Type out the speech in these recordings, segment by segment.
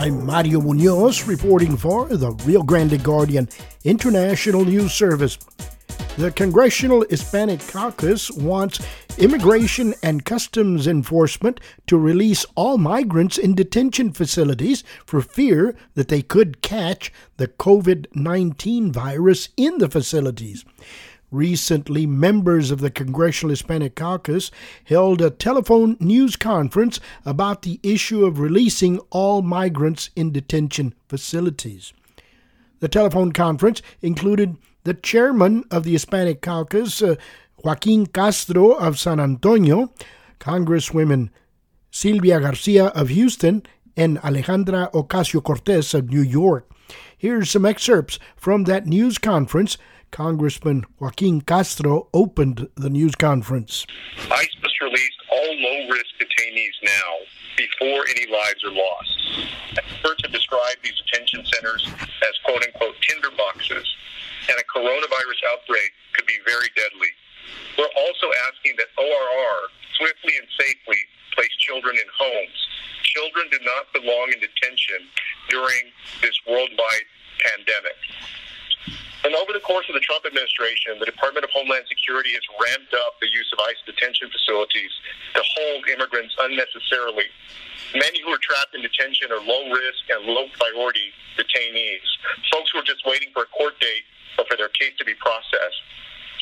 I'm Mario Munoz reporting for the Rio Grande Guardian International News Service. The Congressional Hispanic Caucus wants Immigration and Customs Enforcement to release all migrants in detention facilities for fear that they could catch the COVID 19 virus in the facilities. Recently, members of the Congressional Hispanic Caucus held a telephone news conference about the issue of releasing all migrants in detention facilities. The telephone conference included the chairman of the Hispanic Caucus, uh, Joaquin Castro of San Antonio, Congresswomen Sylvia Garcia of Houston, and Alejandra Ocasio Cortez of New York. Here's some excerpts from that news conference Congressman Joaquin Castro opened the news conference. ICE must release all low risk detainees now before any lives are lost. Experts have described these detention centers as quote unquote tinder boxes, and a coronavirus outbreak could be very deadly. We're also asking that ORR swiftly and safely place children in homes. Children do not belong in detention during this worldwide pandemic. And over the course of the Trump administration, the Department of Homeland Security has ramped up the use of ICE detention facilities to hold immigrants unnecessarily. Many who are trapped in detention are low risk and low priority detainees, folks who are just waiting for a court date or for their case to be processed.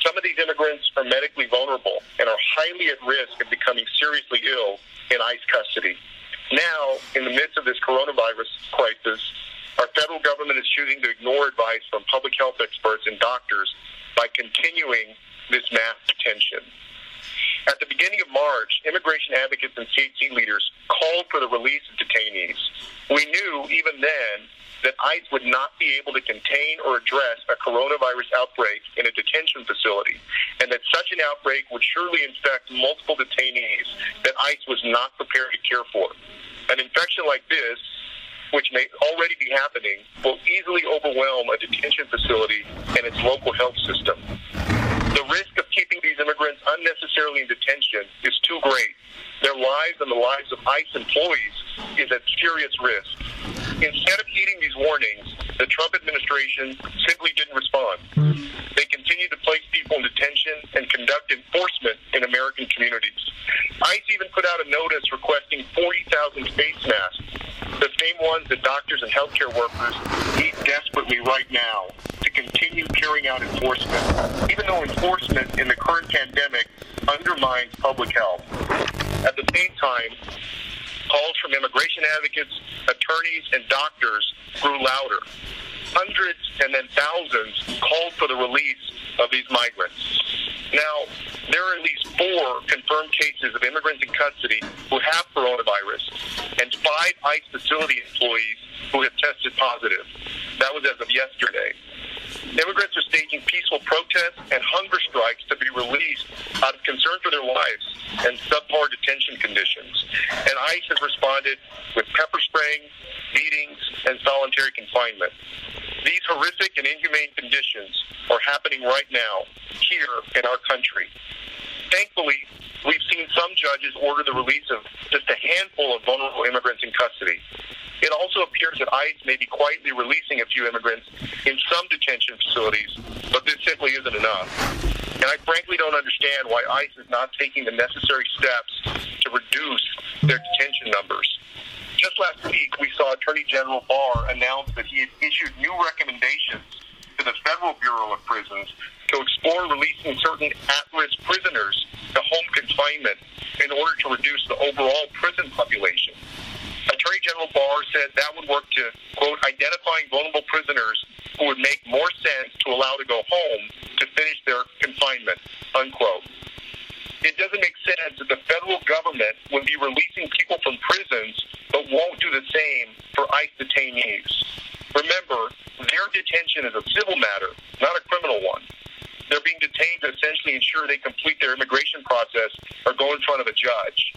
Some of these immigrants are medically vulnerable and are highly at risk of becoming seriously ill in ICE custody. Now, in the midst of this coronavirus crisis, our federal government is choosing to ignore advice from public health experts and doctors by continuing this mass detention. At the beginning of March, immigration advocates and CHC leaders called for the release of detainees. We knew even then that ICE would not be able to contain or address a coronavirus outbreak in a detention facility, and that such an outbreak would surely infect multiple detainees that ICE was not prepared to care for. An infection like this which may already be happening, will easily overwhelm a detention facility and its local health system. The risk of keeping these immigrants unnecessarily in detention is too great. Their lives and the lives of ICE employees is at serious risk. Instead of heeding these warnings, the Trump administration simply didn't respond. They continue to place people in detention and conduct enforcement in American communities. ICE even put out a notice requesting 40,000 face masks ones that doctors and healthcare workers need desperately right now to continue carrying out enforcement, even though enforcement in the current pandemic undermines public health. At the same time, calls from immigration advocates, attorneys, and doctors grew louder. Hundreds and then thousands called for the release of these migrants. Now, there are at least four confirmed cases of immigrants in custody who have coronavirus and five ICE facility employees who have tested positive. That was as of yesterday. Immigrants are staging peaceful protests and hunger strikes to be released out of concern for their lives and subpar detention conditions. And ICE has responded with pepper spraying, beatings, and solitary confinement. These horrific and inhumane conditions are happening right now here in our country. Thankfully, we've seen some judges order the release of just a handful of vulnerable immigrants in custody. It also appears that ICE may be quietly releasing a few immigrants in some detention facilities, but this simply isn't enough. And I frankly don't understand why ICE is not taking the necessary steps to reduce their detention numbers. Just last week, we saw Attorney General Barr announce that he had issued new recommendations to the Federal Bureau of Prisons to explore releasing certain at-risk prisoners to home confinement in order to reduce the overall prison population. Attorney General Barr said that would work to, quote, identifying vulnerable prisoners who would make more sense to allow to go home to finish their confinement, unquote. It doesn't make sense that the federal government would be releasing people from prisons but won't do the same for ICE detainees. Remember, their detention is a civil matter, not a criminal one. They're being detained to essentially ensure they complete their immigration process or go in front of a judge.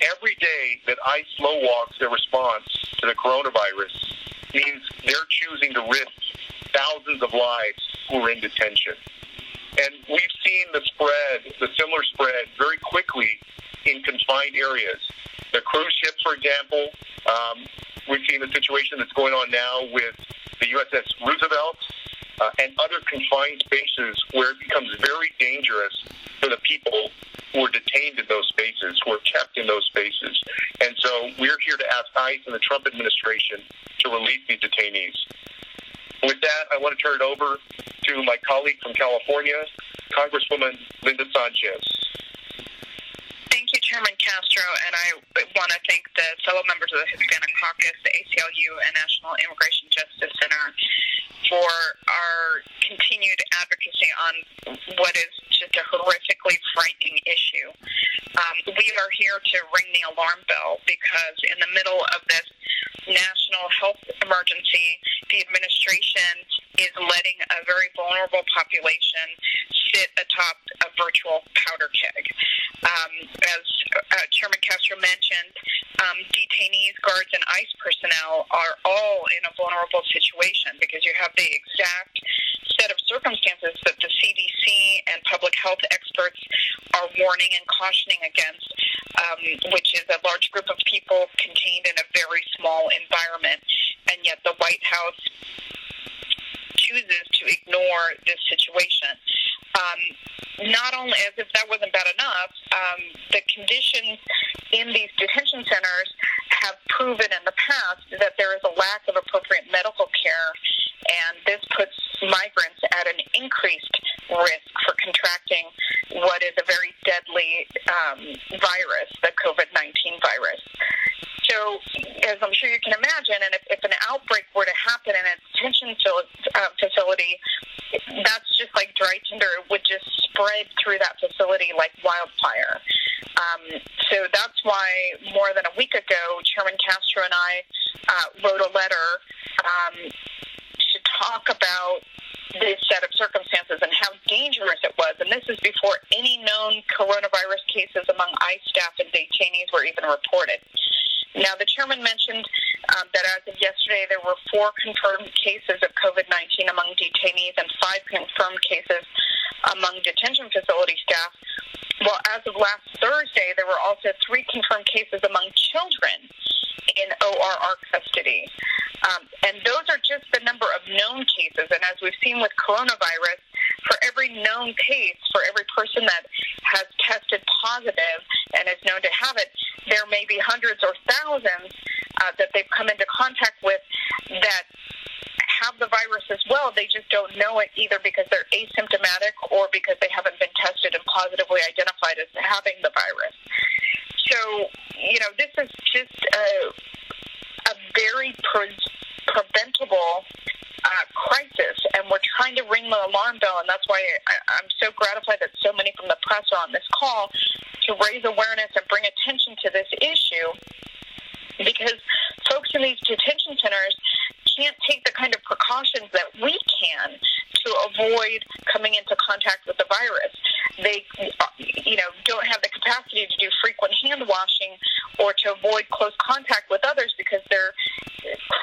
Every day that ICE slow walks their response to the coronavirus means they're choosing to risk thousands of lives who are in detention. And we've seen the spread, the similar spread, very quickly in confined areas. The cruise ships, for example, um, we've seen the situation that's going on now with the USS Roosevelt uh, and other confined spaces where it becomes very dangerous for the people who are detained in those spaces, who are kept in those spaces. And so we're here to ask ICE and the Trump administration to release these detainees. With that, I want to turn it over to my colleague from California, Congresswoman Linda Sanchez. Chairman Castro, and I want to thank the fellow members of the Hispanic Caucus, the ACLU, and National Immigration Justice Center for our continued advocacy on what is just a horrifically frightening issue. Um, we are here to ring the alarm bell because in the middle of this national health emergency, the administration is letting a very vulnerable population sit atop a virtual powder keg. Um, as uh, Chairman Castro mentioned, um, detainees, guards, and ICE personnel are all in a vulnerable situation because you have the exact set of circumstances that the CDC and public health experts are warning and cautioning against, um, which is a large group of people contained in a very small environment. And yet the White House chooses to ignore this situation. Um, not only as if that wasn't bad enough, um, the conditions in these detention centers have proven in the past that there is a lack of appropriate medical care, and this puts migrants at an increased risk for contracting what is a very deadly um, virus, the COVID 19 virus. So, as I'm sure you can imagine, and if, if an outbreak were to happen in a detention uh, facility, that's just like dry tinder. It would just spread through that facility like wildfire. Um, so that's why more than a week ago, Chairman Castro and I uh, wrote a letter um, talk about this set of circumstances and how dangerous it was. And this is before any known coronavirus cases among ICE staff and detainees were even reported. Now, the chairman mentioned um, that as of yesterday, there were four confirmed cases of COVID 19 among detainees and five confirmed cases among detention facility staff. Well, as of last Thursday, there were also three confirmed cases among children in ORR custody. Um, and those are just the number of known cases. And as we've seen with coronavirus, for every known case, for every person that has tested positive and is known to have it, there may be hundreds or thousands uh, that they've come into contact with that have the virus as well. They just don't know it either because they're asymptomatic or because they haven't been tested and positively identified as having the virus. So, you know, this is just a very pre- preventable uh, crisis, and we're trying to ring the alarm bell, and that's why I, I'm so gratified that so many from the press are on this call to raise awareness and bring attention to this issue because folks in these detention centers can't take the kind of precautions that we can to avoid coming into contact with the virus. They, you know, don't have the capacity to do frequent hand washing or to avoid close contact with others because they're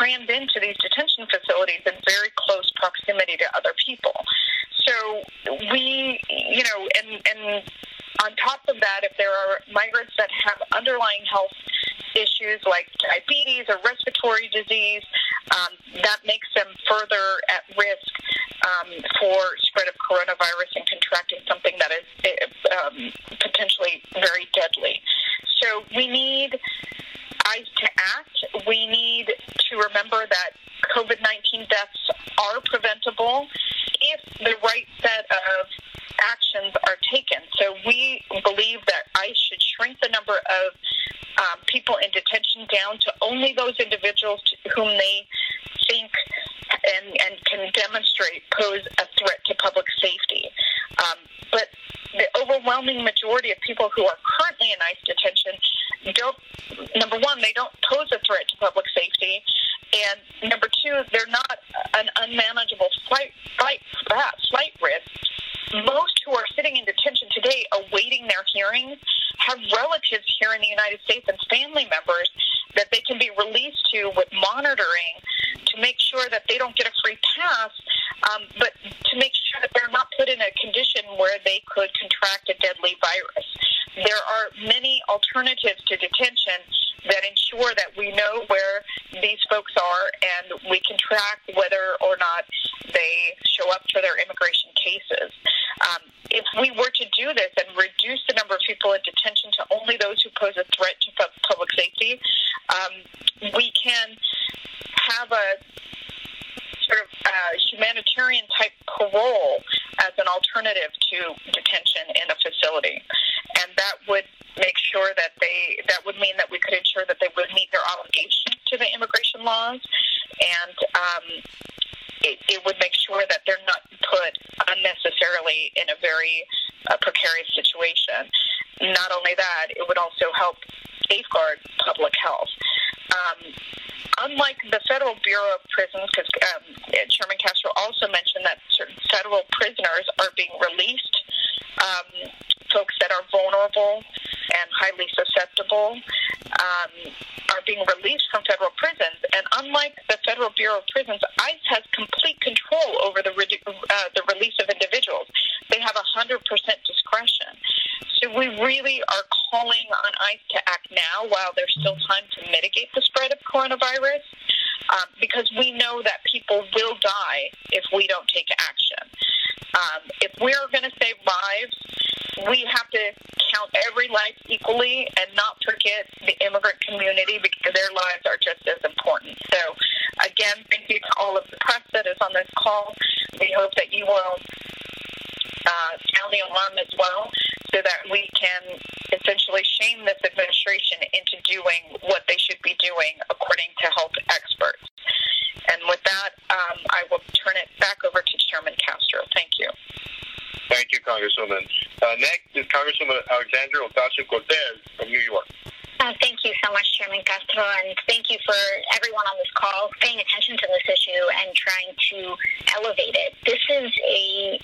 crammed into these detention facilities in very close proximity to other people. So we, you know, and and on top of that, if there are migrants that have underlying health issues like diabetes or respiratory disease, um, that makes them further at risk um, for spread of coronavirus and contracting something that is um, potentially very deadly. So we need ICE to act. We need to remember that COVID 19 deaths are preventable if the right set of actions are taken. So we believe that ICE should shrink the number of um, people in detention down to only those individuals whom they think and, and can demonstrate pose a threat to public safety. Um, but the overwhelming majority of people who are currently in ICE detention don't, number one, they don't pose a threat to public safety. And number two, they're not an unmanageable flight, flight, flight risk most who are sitting in detention today their hearings have relatives here in the United States and family members that they can be released to with monitoring to make sure that they don't get a free pass, um, but to make sure that they're not put in a condition where they could contract a deadly virus. There are many alternatives to detention that ensure that we know where these folks are and we can track whether or not they show up for their immigration cases. Um, if we were to do this and reduce the number of people in detention to only those who pose a threat to public safety, um, we can have a sort of uh, humanitarian type parole as an alternative to detention in a facility, and that would make sure that they that would mean that we could ensure that they would meet their obligation to the immigration laws, and um, it, it would make sure that they're not put unnecessarily in a very uh, precarious situation. Not only that, it would also help safeguard public health. Um, unlike the Federal Bureau of Prisons, because um, Chairman Castro also mentioned that certain federal prisoners are being released, um, folks that are vulnerable and highly susceptible um, are being released from federal prisons. And unlike the Federal Bureau of Prisons, ICE has complete control over the, uh, the release of individuals. They have 100% discretion. So we really are calling on ICE to act now while there's still time to mitigate the spread of coronavirus um, because we know that people will die if we don't take action. Um, if we're going to save lives, we have to count every life equally and not forget the immigrant community because their lives are just as important. So, again, thank you to all of the press that is on this call. We hope that you will uh, sound the alarm as well so that we can essentially shame this administration into doing what they should be doing according to health experts. And with that, um, I will turn it back over to Chairman Castro. Thank you. Congresswoman. Uh, next is Congresswoman Alexandria Ocasio Cortez from New York. Uh, thank you so much, Chairman Castro, and thank you for everyone on this call paying attention to this issue and trying to elevate it. This is a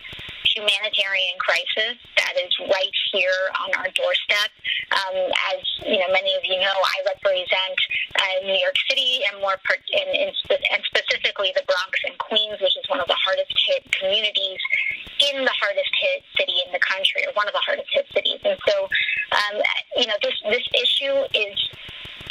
humanitarian crisis that is right here on our doorstep. Um, as you know, many of you know, I represent uh, New York City and more part, in, in, and specifically the Bronx and Queens, which is one of the hardest hit communities in the hardest hit city in the country, or one of the hardest hit cities. And so, um, you know, this this issue is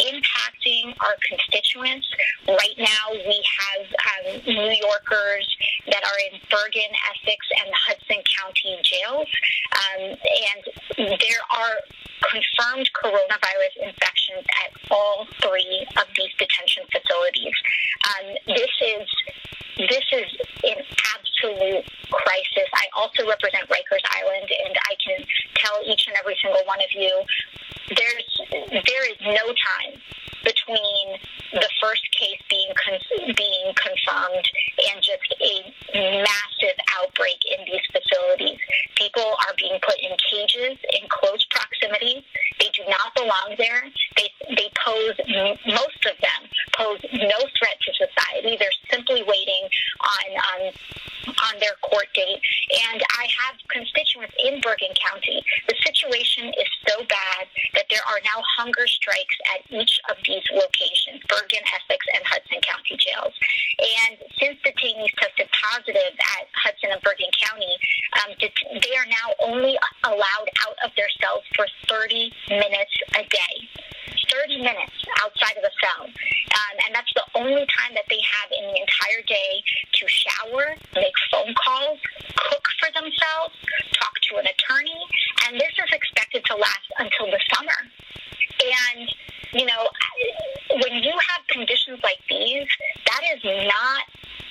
impacting our constituents. Right now, we have um, New Yorkers that are in Bergen, Essex, and Hudson County jails, um, and there are confirmed coronavirus infections at all three of these detention facilities. Um, this is this is an absolute crisis. I also represent Rikers Island, and I can tell each and every single one of you there's there is no time between the first case being con- being confirmed and just a massive outbreak in these facilities. People are being put in cages in close proximity. They do not belong there. They they pose most of them pose no threat to society. They're simply waiting on on on their court date. And I have constituents in Bergen County. The situation is so bad that there are now hunger strikes at each of these locations, Bergen, Essex, and Hudson County jails. And since detainees tested positive at Hudson and Bergen County, um, they are now only allowed out of their cells for 30 minutes a day. 30 minutes outside of the cell. Um, and that's the only time that they have in the entire day to shower, make phone calls, cook for themselves, talk to an attorney, and this is expected to last until the summer. You know, when you have conditions like these, that is not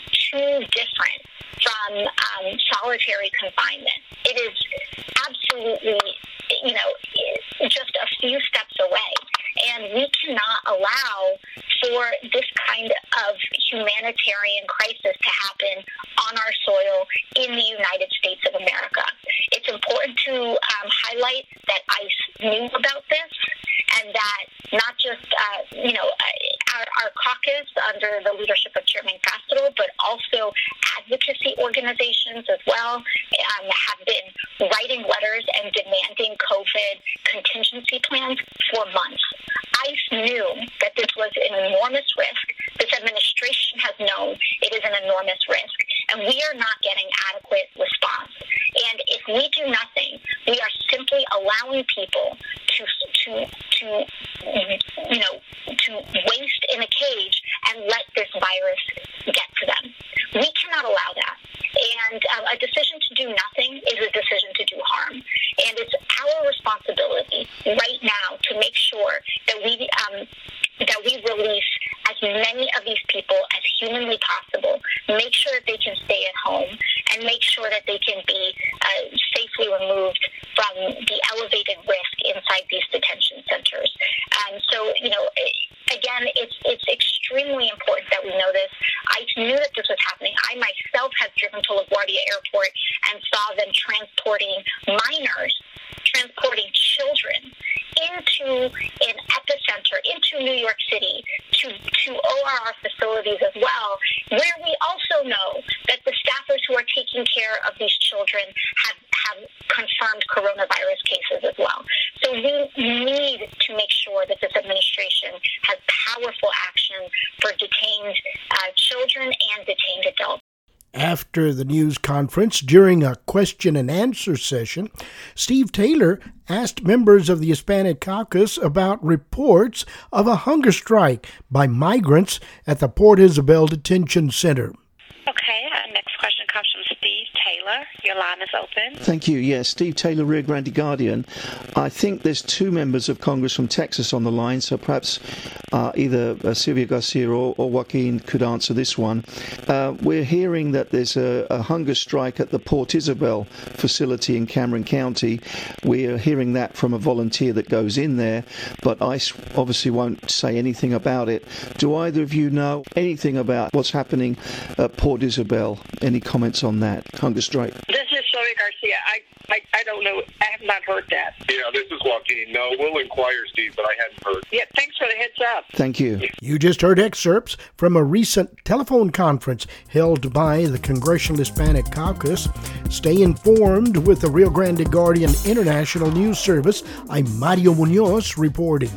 too different from um, solitary confinement. It is absolutely, you know, just a few steps away. And we cannot allow for this kind of humanitarian crisis to happen on our soil in the United States of America. It's important to um, highlight that ICE knew about this and that not just, uh, you know, our, our caucus under the leadership of Chairman Castro, but also advocacy organizations as well um, have been writing letters and demanding COVID contingency plans for months. ICE knew that this was an enormous risk. This administration has known it is an enormous risk, and we are not getting adequate response. And if we do nothing, we are simply allowing people to to to you know waste in a cage and let this virus get to them. We cannot allow that. And um, a decision to do nothing is a decision to do harm. And it's our responsibility right now to make sure that we um, that we release as many of these people as humanly possible. Make sure that they can stay at home and make sure that they can be uh, safely removed from the elevated risk inside these detention centers. Um, so, you know, again, it's it's extremely important that we know this. I knew that this was happening. I myself have driven to LaGuardia Airport and saw them transporting minors, transporting children into an epicenter, into New York City, to, to ORR facilities as well, where we also know that the staffers who are taking care of these children have, have confirmed coronavirus cases as well. So we need to make sure that this administration has powerful action for detained uh, children and detained adults. After the news conference, during a question and answer session, Steve Taylor asked members of the Hispanic caucus about reports of a hunger strike by migrants at the Port Isabel Detention Center. Okay, uh, next question comes from Steve Taylor. Your line is open. Thank you. Yes, Steve Taylor, Rio Grande Guardian. I think there's two members of Congress from Texas on the line, so perhaps uh, either uh, Sylvia Garcia or, or, Joaquin could answer this one. Uh, we're hearing that there's a, a, hunger strike at the Port Isabel facility in Cameron County. We're hearing that from a volunteer that goes in there, but ICE obviously won't say anything about it. Do either of you know anything about what's happening at Port Isabel? Any comments on that hunger strike? This is Sylvia Garcia. I, I, I don't know. I have not heard that. Yeah, this is Joaquin. No, we'll inquire, Steve, but I hadn't heard. Yeah, thanks for the heads up. Thank you. You just heard excerpts from a recent telephone conference held by the Congressional Hispanic Caucus. Stay informed with the Rio Grande Guardian International News Service. I'm Mario Munoz reporting.